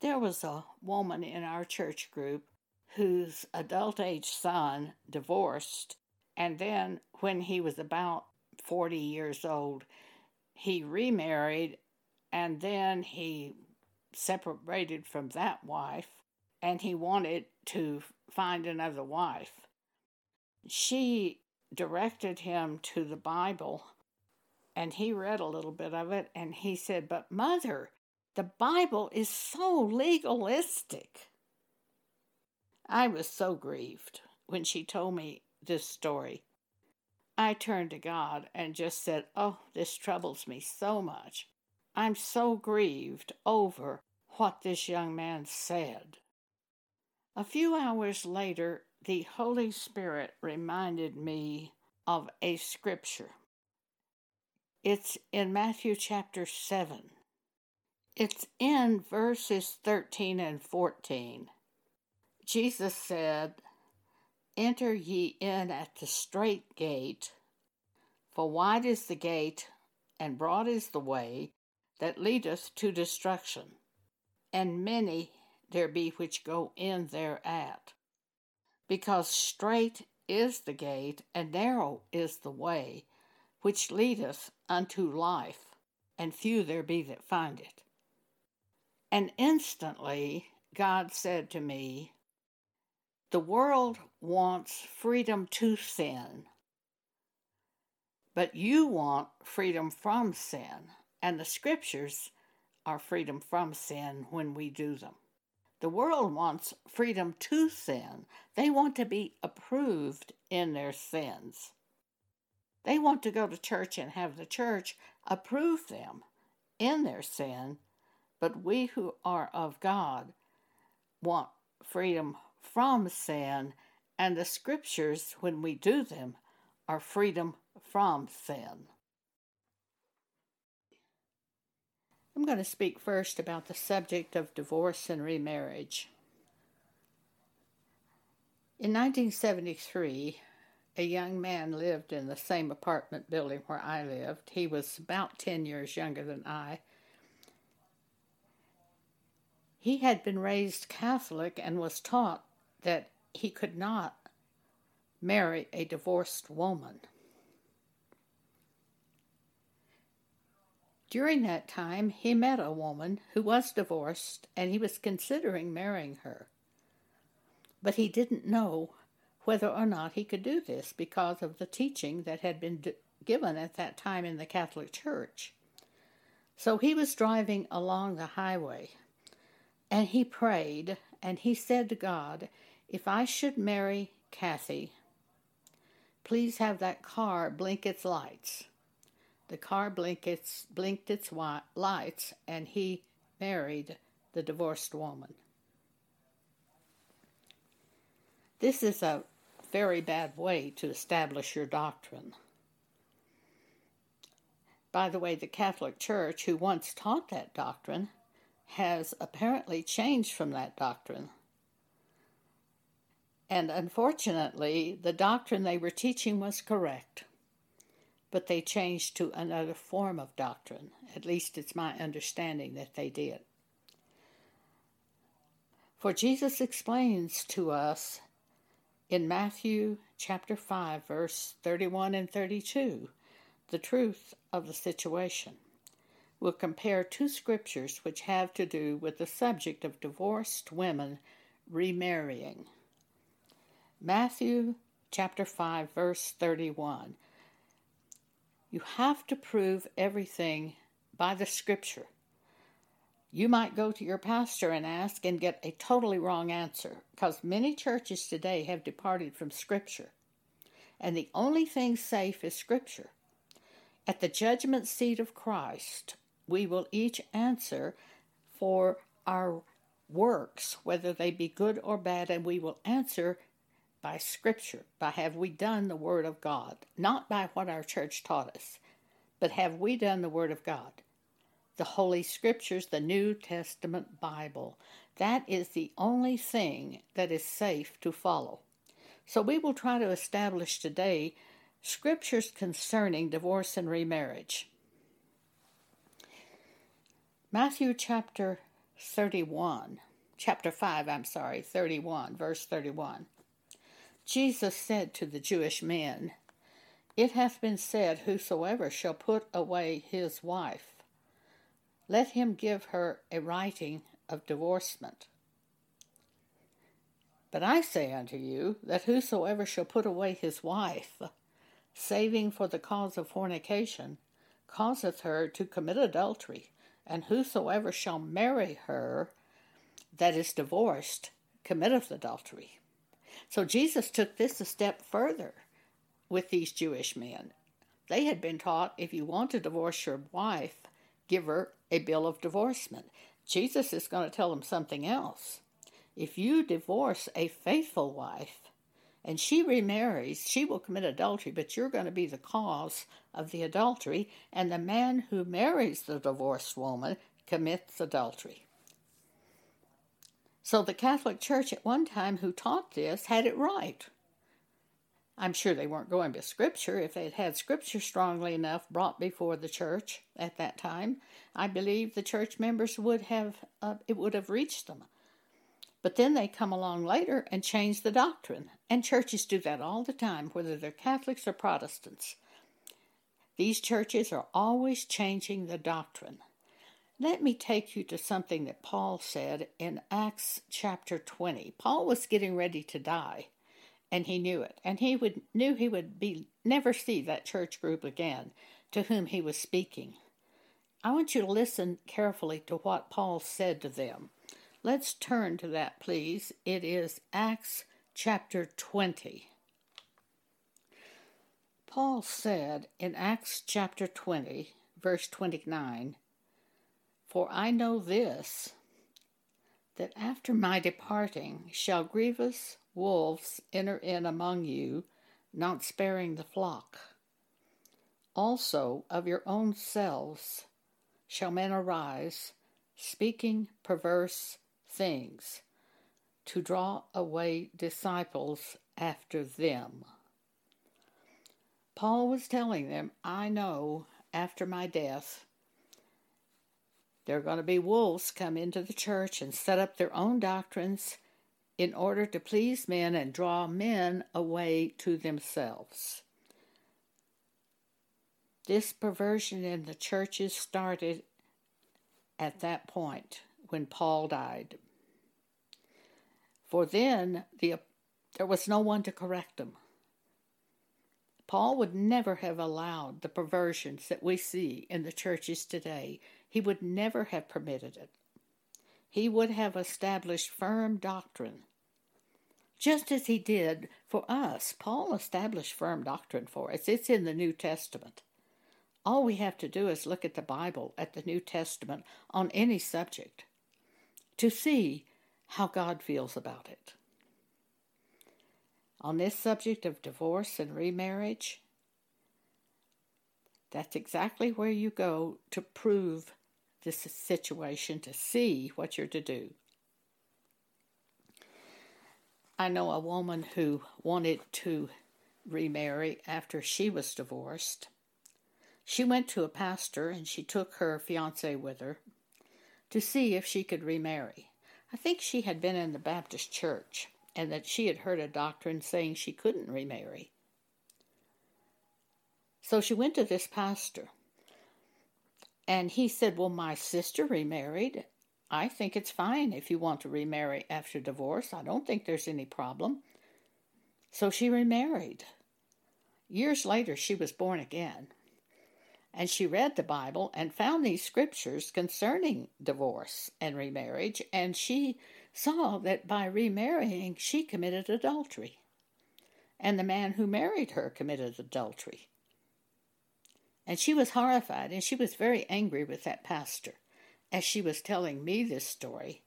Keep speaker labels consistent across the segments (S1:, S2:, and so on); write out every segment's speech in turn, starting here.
S1: There was a woman in our church group whose adult age son divorced, and then when he was about 40 years old, he remarried and then he separated from that wife and he wanted to find another wife. She directed him to the Bible and he read a little bit of it and he said, But mother, the Bible is so legalistic. I was so grieved when she told me this story. I turned to God and just said, Oh, this troubles me so much. I'm so grieved over what this young man said. A few hours later, the Holy Spirit reminded me of a scripture. It's in Matthew chapter 7. It's in verses 13 and 14. Jesus said, Enter ye in at the strait gate, for wide is the gate, and broad is the way that leadeth to destruction, and many there be which go in thereat. Because strait is the gate, and narrow is the way which leadeth unto life, and few there be that find it. And instantly God said to me, The world wants freedom to sin, but you want freedom from sin, and the scriptures are freedom from sin when we do them. The world wants freedom to sin. They want to be approved in their sins. They want to go to church and have the church approve them in their sin, but we who are of God want freedom from sin, and the scriptures, when we do them, are freedom from sin. I'm going to speak first about the subject of divorce and remarriage. In 1973, a young man lived in the same apartment building where I lived. He was about 10 years younger than I. He had been raised Catholic and was taught that he could not marry a divorced woman. During that time, he met a woman who was divorced and he was considering marrying her. But he didn't know whether or not he could do this because of the teaching that had been d- given at that time in the Catholic Church. So he was driving along the highway and he prayed and he said to God, If I should marry Kathy, please have that car blink its lights. The car blinked its, blinked its lights and he married the divorced woman. This is a very bad way to establish your doctrine. By the way, the Catholic Church, who once taught that doctrine, has apparently changed from that doctrine. And unfortunately, the doctrine they were teaching was correct, but they changed to another form of doctrine. At least it's my understanding that they did. For Jesus explains to us in Matthew chapter 5, verse 31 and 32, the truth of the situation. We'll compare two scriptures which have to do with the subject of divorced women remarrying. Matthew chapter 5, verse 31. You have to prove everything by the scripture. You might go to your pastor and ask and get a totally wrong answer because many churches today have departed from Scripture. And the only thing safe is Scripture. At the judgment seat of Christ, we will each answer for our works, whether they be good or bad, and we will answer by Scripture, by have we done the Word of God, not by what our church taught us, but have we done the Word of God the Holy Scriptures, the New Testament Bible. That is the only thing that is safe to follow. So we will try to establish today scriptures concerning divorce and remarriage. Matthew chapter 31, chapter 5, I'm sorry, 31, verse 31. Jesus said to the Jewish men, It hath been said, Whosoever shall put away his wife, let him give her a writing of divorcement. But I say unto you that whosoever shall put away his wife, saving for the cause of fornication, causeth her to commit adultery, and whosoever shall marry her that is divorced committeth adultery. So Jesus took this a step further with these Jewish men. They had been taught if you want to divorce your wife, give her a bill of divorcement. Jesus is going to tell them something else. If you divorce a faithful wife and she remarries, she will commit adultery, but you're going to be the cause of the adultery, and the man who marries the divorced woman commits adultery. So the Catholic Church at one time who taught this had it right. I'm sure they weren't going to Scripture. If they had had Scripture strongly enough brought before the church at that time, I believe the church members would have uh, it would have reached them. But then they come along later and change the doctrine. And churches do that all the time, whether they're Catholics or Protestants. These churches are always changing the doctrine. Let me take you to something that Paul said in Acts chapter 20. Paul was getting ready to die, and he knew it. And he would, knew he would be never see that church group again to whom he was speaking. I want you to listen carefully to what Paul said to them. Let's turn to that, please. It is Acts chapter 20. Paul said in Acts chapter 20, verse 29, For I know this, that after my departing shall grievous wolves enter in among you, not sparing the flock. Also of your own selves shall men arise, speaking perverse things to draw away disciples after them. Paul was telling them, I know after my death, there are going to be wolves come into the church and set up their own doctrines in order to please men and draw men away to themselves. This perversion in the churches started at that point when Paul died. For then the, there was no one to correct them. Paul would never have allowed the perversions that we see in the churches today. He would never have permitted it. He would have established firm doctrine. Just as he did for us, Paul established firm doctrine for us. It's in the New Testament. All we have to do is look at the Bible, at the New Testament, on any subject to see how God feels about it. On this subject of divorce and remarriage, that's exactly where you go to prove this situation, to see what you're to do. I know a woman who wanted to remarry after she was divorced. She went to a pastor and she took her fiance with her to see if she could remarry. I think she had been in the Baptist church and that she had heard a doctrine saying she couldn't remarry. So she went to this pastor. And he said, Well, my sister remarried. I think it's fine if you want to remarry after divorce. I don't think there's any problem. So she remarried. Years later, she was born again and she read the Bible and found these scriptures concerning divorce and remarriage, and she saw that by remarrying she committed adultery, and the man who married her committed adultery. And she was horrified, and she was very angry with that pastor as she was telling me this story.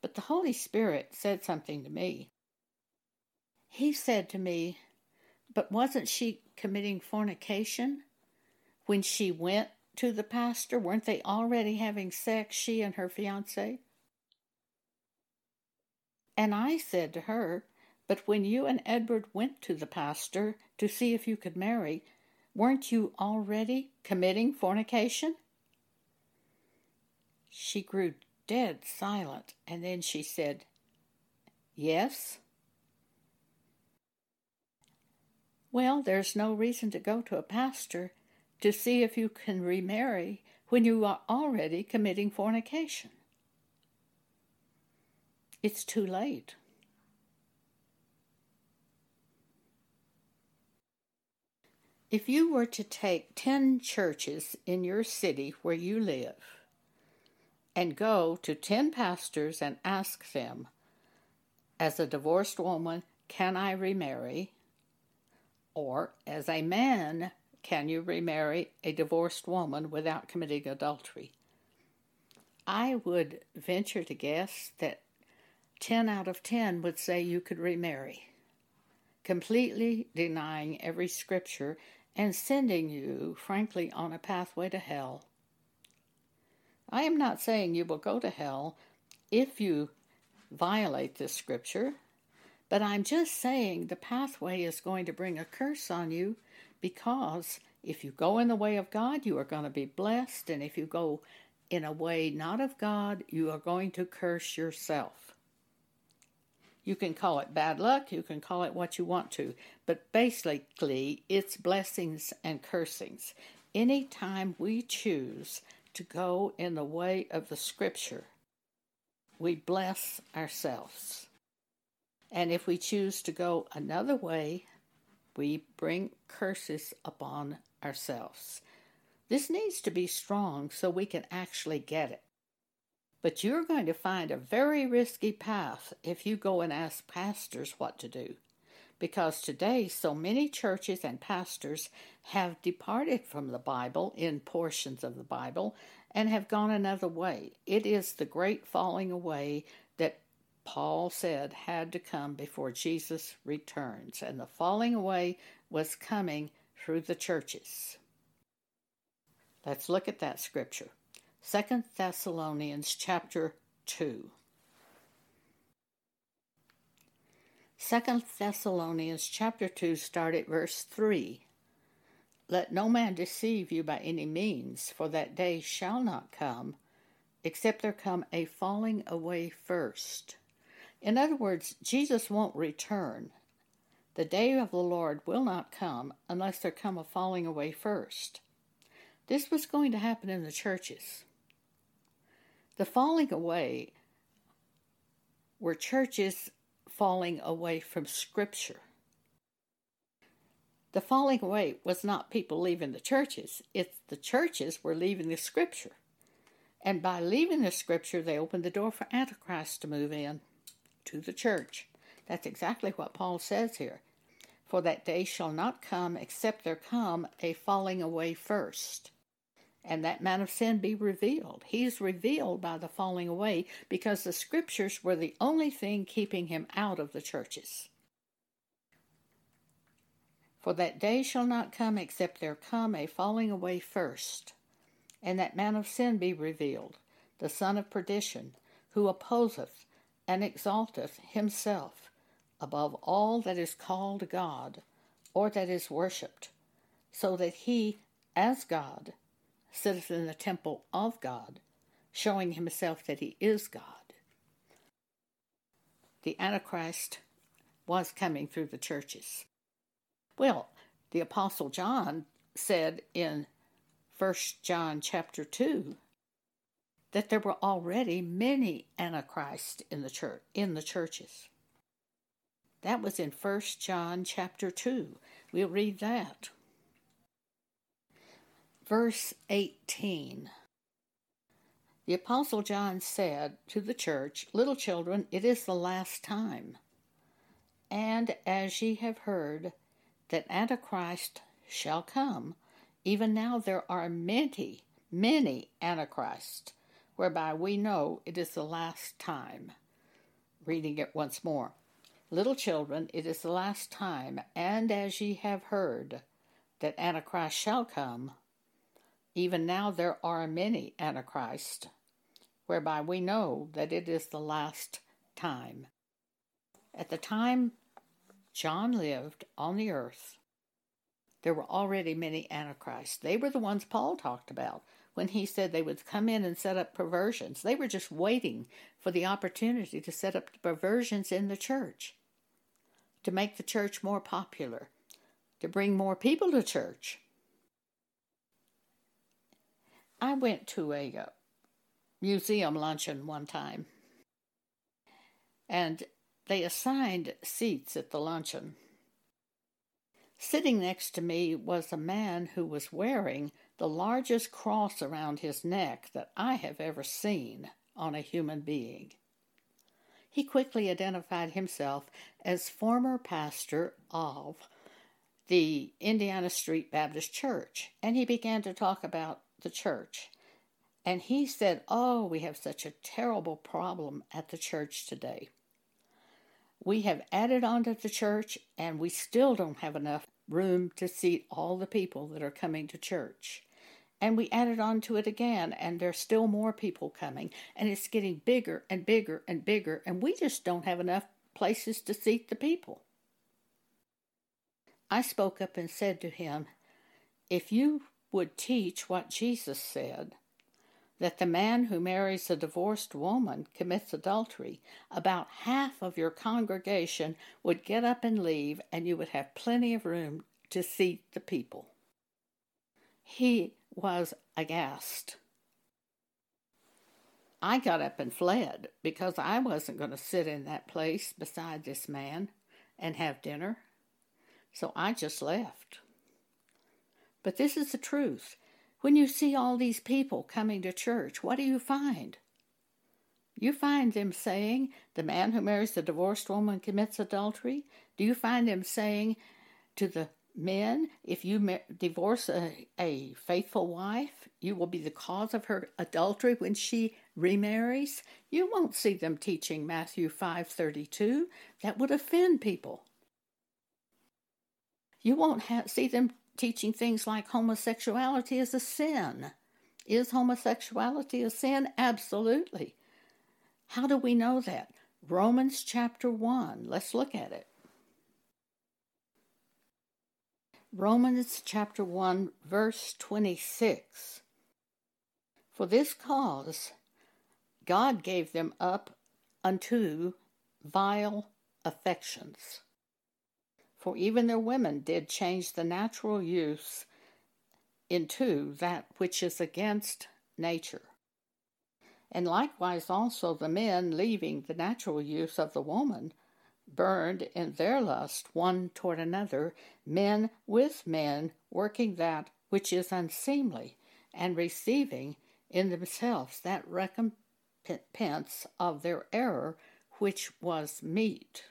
S1: But the Holy Spirit said something to me. He said to me, But wasn't she committing fornication? When she went to the pastor? Weren't they already having sex, she and her fiance? And I said to her, But when you and Edward went to the pastor to see if you could marry, weren't you already committing fornication? She grew dead silent, and then she said, Yes? Well, there's no reason to go to a pastor to see if you can remarry when you are already committing fornication. It's too late. If you were to take 10 churches in your city where you live and go to 10 pastors and ask them, as a divorced woman, can I remarry? Or as a man, can you remarry a divorced woman without committing adultery? I would venture to guess that 10 out of 10 would say you could remarry, completely denying every scripture and sending you, frankly, on a pathway to hell. I am not saying you will go to hell if you violate this scripture, but I'm just saying the pathway is going to bring a curse on you because if you go in the way of God, you are going to be blessed, and if you go in a way not of God, you are going to curse yourself. You can call it bad luck, you can call it what you want to, but basically it's blessings and cursings. Anytime we choose to go in the way of the scripture, we bless ourselves. And if we choose to go another way, we bring curses upon ourselves. This needs to be strong so we can actually get it. But you're going to find a very risky path if you go and ask pastors what to do. Because today, so many churches and pastors have departed from the Bible in portions of the Bible and have gone another way. It is the great falling away that Paul said had to come before Jesus returns. And the falling away was coming through the churches. Let's look at that scripture. Second Thessalonians chapter 2. Second Thessalonians chapter 2 start at verse 3. Let no man deceive you by any means, for that day shall not come, except there come a falling away first. In other words, Jesus won't return. The day of the Lord will not come unless there come a falling away first. This was going to happen in the churches. The falling away were churches falling away from Scripture. The falling away was not people leaving the churches, it's the churches were leaving the Scripture. And by leaving the Scripture, they opened the door for Antichrist to move in to the church. That's exactly what Paul says here. For that day shall not come except there come a falling away first and that man of sin be revealed. He is revealed by the falling away because the scriptures were the only thing keeping him out of the churches. For that day shall not come except there come a falling away first, and that man of sin be revealed, the son of perdition, who opposeth and exalteth himself above all that is called God or that is worshipped, so that he, as God, sitteth in the temple of God, showing himself that he is God. The Antichrist was coming through the churches. Well, the Apostle John said in 1 John chapter 2 that there were already many antichrists in the church in the churches. That was in 1 John chapter 2. We'll read that verse 18. The Apostle John said to the church, Little children, it is the last time. And as ye have heard that Antichrist shall come, even now there are many, many Antichrists, whereby we know it is the last time. Reading it once more. Little children, it is the last time, and as ye have heard that Antichrist shall come, even now there are many Antichrist, whereby we know that it is the last time. At the time John lived on the earth, there were already many Antichrists. They were the ones Paul talked about when he said they would come in and set up perversions. They were just waiting for the opportunity to set up perversions in the church, to make the church more popular, to bring more people to church. I went to a uh, museum luncheon one time, and they assigned seats at the luncheon. Sitting next to me was a man who was wearing the largest cross around his neck that I have ever seen on a human being. He quickly identified himself as former pastor of the Indiana Street Baptist Church, and he began to talk about the church. And he said, Oh, we have such a terrible problem at the church today. We have added on to the church, and we still don't have enough room to seat all the people that are coming to church. And we added on to it again, and there's still more people coming, and it's getting bigger and bigger and bigger, and we just don't have enough places to seat the people. I spoke up and said to him, If you would teach what Jesus said, that the man who marries a divorced woman commits adultery, about half of your congregation would get up and leave, and you would have plenty of room to seat the people. He was aghast. I got up and fled because I wasn't going to sit in that place beside this man and have dinner. So I just left. But this is the truth. When you see all these people coming to church, what do you find? You find them saying the man who marries the divorced woman commits adultery? Do you find them saying to the men, if you divorce a, a faithful wife, you will be the cause of her adultery when she remarries? You won't see them teaching Matthew 5:32. That would offend people. You won't see them teaching things like homosexuality is a sin. Is homosexuality a sin? Absolutely. How do we know that? Romans chapter 1. Let's look at it. Romans chapter 1, verse 26. For this cause God gave them up unto vile affections for even their women did change the natural use into that which is against nature. And likewise also the men, leaving the natural use of the woman, burned in their lust one toward another, men with men, working that which is unseemly, and receiving in themselves that recompense of their error which was meet.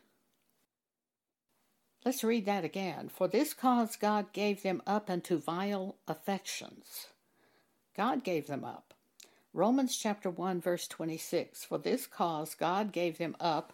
S1: Let's read that again. For this cause God gave them up unto vile affections. God gave them up. Romans chapter 1 verse 26. For this cause God gave them up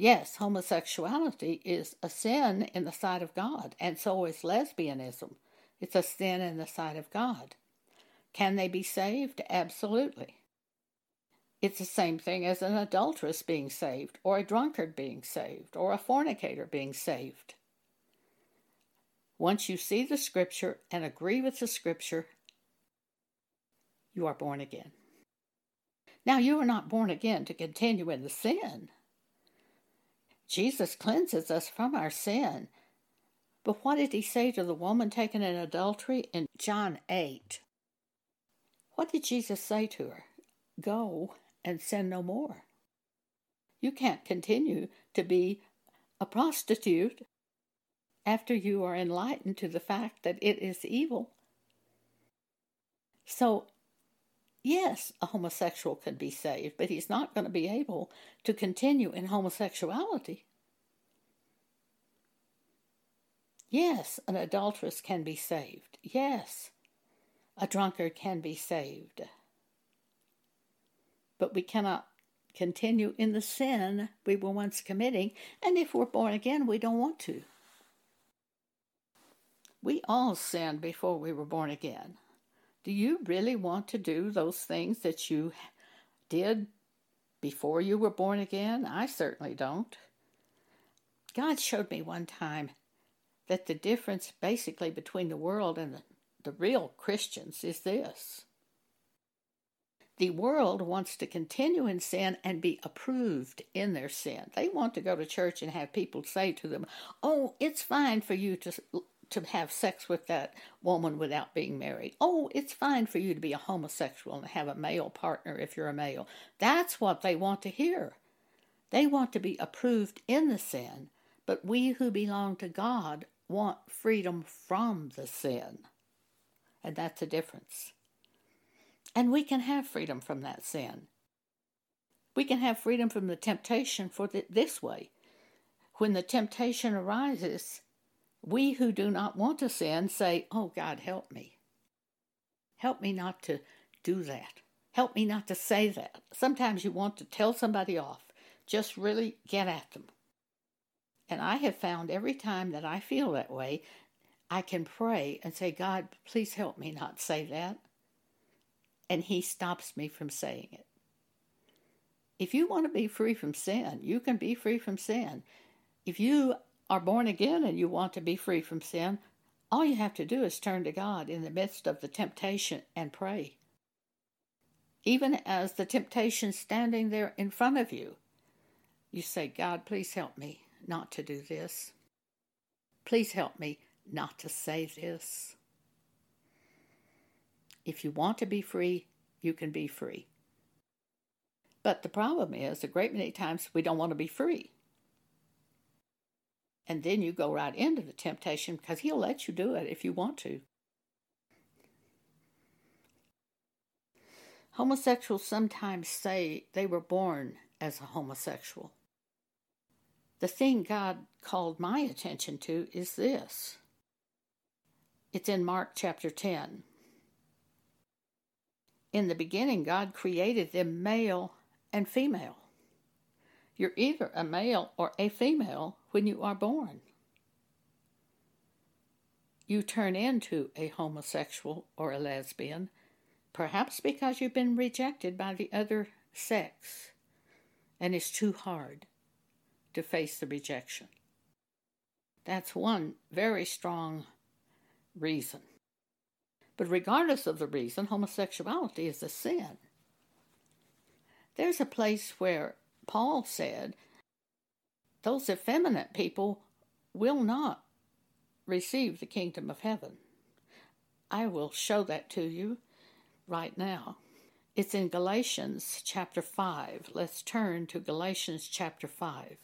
S1: Yes, homosexuality is a sin in the sight of God, and so is lesbianism. It's a sin in the sight of God. Can they be saved? Absolutely. It's the same thing as an adulteress being saved, or a drunkard being saved, or a fornicator being saved. Once you see the scripture and agree with the scripture, you are born again. Now, you are not born again to continue in the sin. Jesus cleanses us from our sin. But what did he say to the woman taken in adultery in John 8? What did Jesus say to her? Go and sin no more. You can't continue to be a prostitute after you are enlightened to the fact that it is evil. So, yes, a homosexual can be saved, but he's not going to be able to continue in homosexuality. Yes, an adulteress can be saved. Yes, a drunkard can be saved. But we cannot continue in the sin we were once committing, and if we're born again, we don't want to. We all sinned before we were born again. Do you really want to do those things that you did before you were born again? I certainly don't. God showed me one time that the difference basically between the world and the, the real Christians is this. The world wants to continue in sin and be approved in their sin. They want to go to church and have people say to them, Oh, it's fine for you to to have sex with that woman without being married. Oh, it's fine for you to be a homosexual and have a male partner if you're a male. That's what they want to hear. They want to be approved in the sin, but we who belong to God want freedom from the sin. And that's the difference. And we can have freedom from that sin. We can have freedom from the temptation for the, this way. When the temptation arises, we who do not want to sin say, Oh God, help me. Help me not to do that. Help me not to say that. Sometimes you want to tell somebody off. Just really get at them. And I have found every time that I feel that way, I can pray and say, God, please help me not say that. And He stops me from saying it. If you want to be free from sin, you can be free from sin. If you are born again and you want to be free from sin, all you have to do is turn to God in the midst of the temptation and pray. Even as the temptation standing there in front of you, you say, God, please help me not to do this. Please help me not to say this. If you want to be free, you can be free. But the problem is, a great many times we don't want to be free. And then you go right into the temptation because he'll let you do it if you want to. Homosexuals sometimes say they were born as a homosexual. The thing God called my attention to is this. It's in Mark chapter 10. In the beginning, God created them male and female. You're either a male or a female when you are born. You turn into a homosexual or a lesbian, perhaps because you've been rejected by the other sex and it's too hard to face the rejection. That's one very strong reason. But regardless of the reason, homosexuality is a sin. There's a place where Paul said, those effeminate people will not receive the kingdom of heaven. I will show that to you right now. It's in Galatians chapter 5. Let's turn to Galatians chapter 5.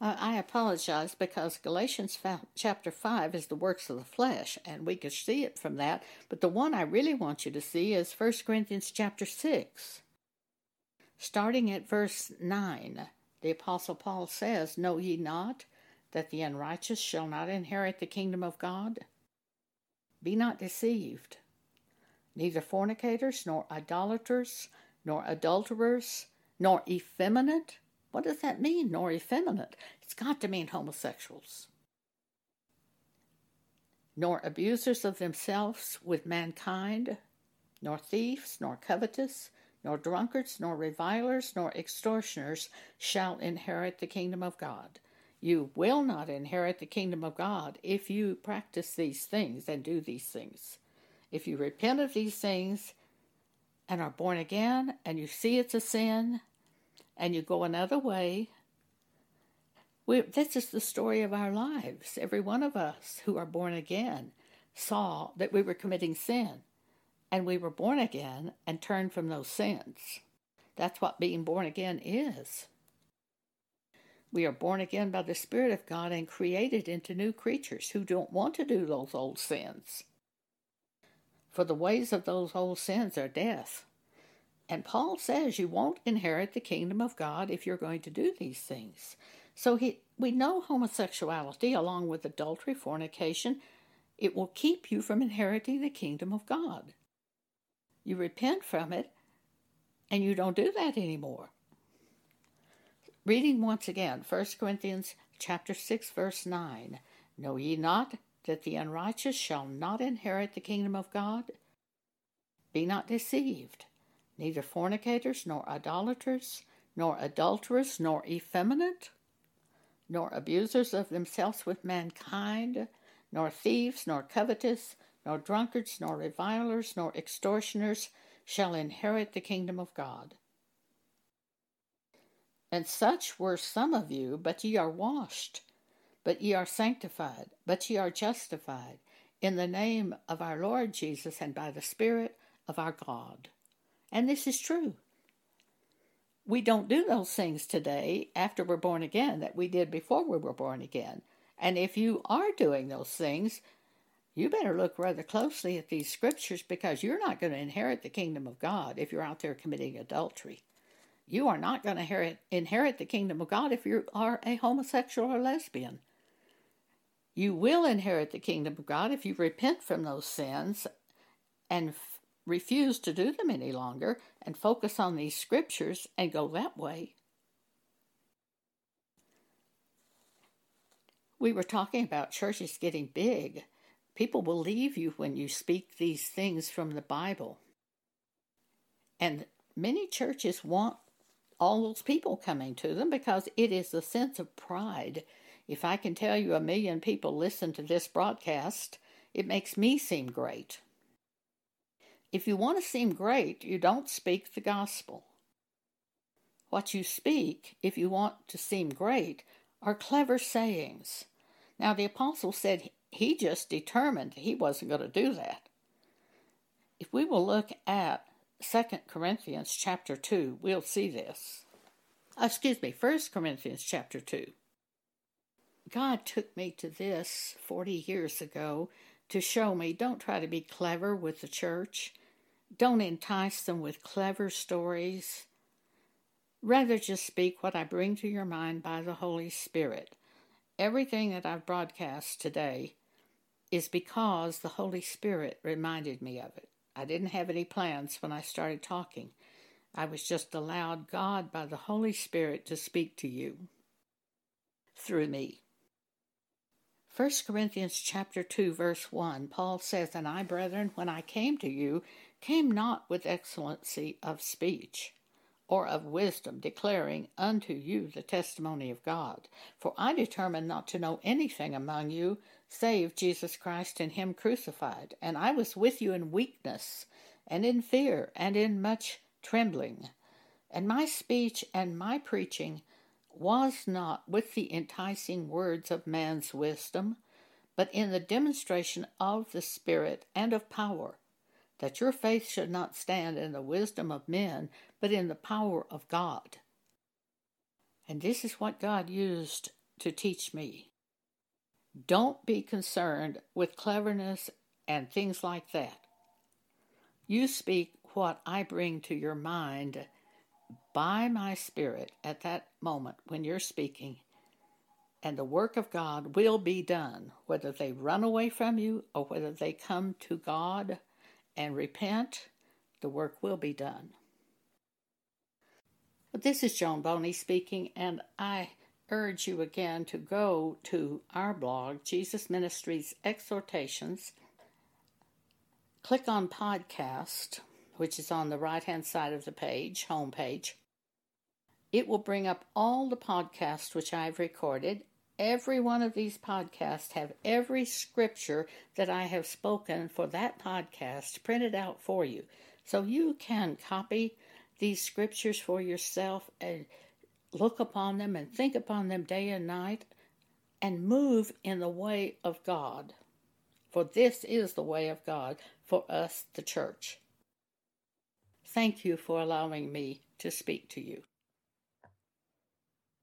S1: Uh, I apologize because Galatians chapter 5 is the works of the flesh, and we could see it from that. But the one I really want you to see is 1 Corinthians chapter 6. Starting at verse 9, the Apostle Paul says, Know ye not that the unrighteous shall not inherit the kingdom of God? Be not deceived. Neither fornicators, nor idolaters, nor adulterers, nor effeminate. What does that mean, nor effeminate? It's got to mean homosexuals. Nor abusers of themselves with mankind, nor thieves, nor covetous, nor drunkards, nor revilers, nor extortioners shall inherit the kingdom of God. You will not inherit the kingdom of God if you practice these things and do these things. If you repent of these things and are born again and you see it's a sin and you go another way, we, this is the story of our lives. Every one of us who are born again saw that we were committing sin and we were born again and turned from those sins. That's what being born again is. We are born again by the Spirit of God and created into new creatures who don't want to do those old sins. For the ways of those old sins are death. And Paul says you won't inherit the kingdom of God if you're going to do these things. So he, we know homosexuality, along with adultery, fornication, it will keep you from inheriting the kingdom of God. You repent from it, and you don't do that anymore. Reading once again, 1 Corinthians chapter 6 verse 9. Know ye not that the unrighteous shall not inherit the kingdom of God? Be not deceived. Neither fornicators, nor idolaters, nor adulterers, nor effeminate, nor abusers of themselves with mankind, nor thieves, nor covetous, nor drunkards, nor revilers, nor extortioners shall inherit the kingdom of God. And such were some of you, but ye are washed, but ye are sanctified, but ye are justified, in the name of our Lord Jesus and by the Spirit of our God. And this is true. We don't do those things today after we're born again that we did before we were born again. And if you are doing those things, you better look rather closely at these scriptures because you're not going to inherit the kingdom of God if you're out there committing adultery. You are not going to inherit, inherit the kingdom of God if you are a homosexual or lesbian. You will inherit the kingdom of God if you repent from those sins and f- refuse to do them any longer and focus on these scriptures and go that way. We were talking about churches getting big. People leave you when you speak these things from the Bible. And many churches want all those people coming to them because it is a sense of pride. If I can tell you a million people listen to this broadcast, it makes me seem great. If you want to seem great, you don't speak the gospel. What you speak, if you want to seem great, are clever sayings. Now, the apostle said he just determined he wasn't going to do that. If we will look at 2 Corinthians chapter 2, we'll see this. Uh, excuse me, 1 Corinthians chapter 2. God took me to this 40 years ago to show me don't try to be clever with the church. Don't entice them with clever stories. Rather, just speak what I bring to your mind by the Holy Spirit. Everything that I've broadcast today is because the Holy Spirit reminded me of it. I didn't have any plans when I started talking. I was just allowed God by the Holy Spirit to speak to you through me. 1 Corinthians chapter 2 verse 1 Paul says, "And I, brethren, when I came to you, came not with excellency of speech, or of wisdom, declaring unto you the testimony of God. For I determined not to know anything among you save Jesus Christ and Him crucified. And I was with you in weakness, and in fear, and in much trembling. And my speech and my preaching was not with the enticing words of man's wisdom, but in the demonstration of the Spirit and of power that your faith should not stand in the wisdom of men, but in the power of God. And this is what God used to teach me. Don't be concerned with cleverness and things like that. You speak what I bring to your mind by my Spirit at that moment when you're speaking, and the work of God will be done, whether they run away from you or whether they come to God and repent, the work will be done. But this is Joan Boney speaking, and I urge you again to go to our blog, Jesus Ministries Exhortations. Click on podcast, which is on the right hand side of the page, home page. It will bring up all the podcasts which I've recorded Every one of these podcasts have every scripture that I have spoken for that podcast printed out for you. So you can copy these scriptures for yourself and look upon them and think upon them day and night and move in the way of God. For this is the way of God for us, the church. Thank you for allowing me to speak to you.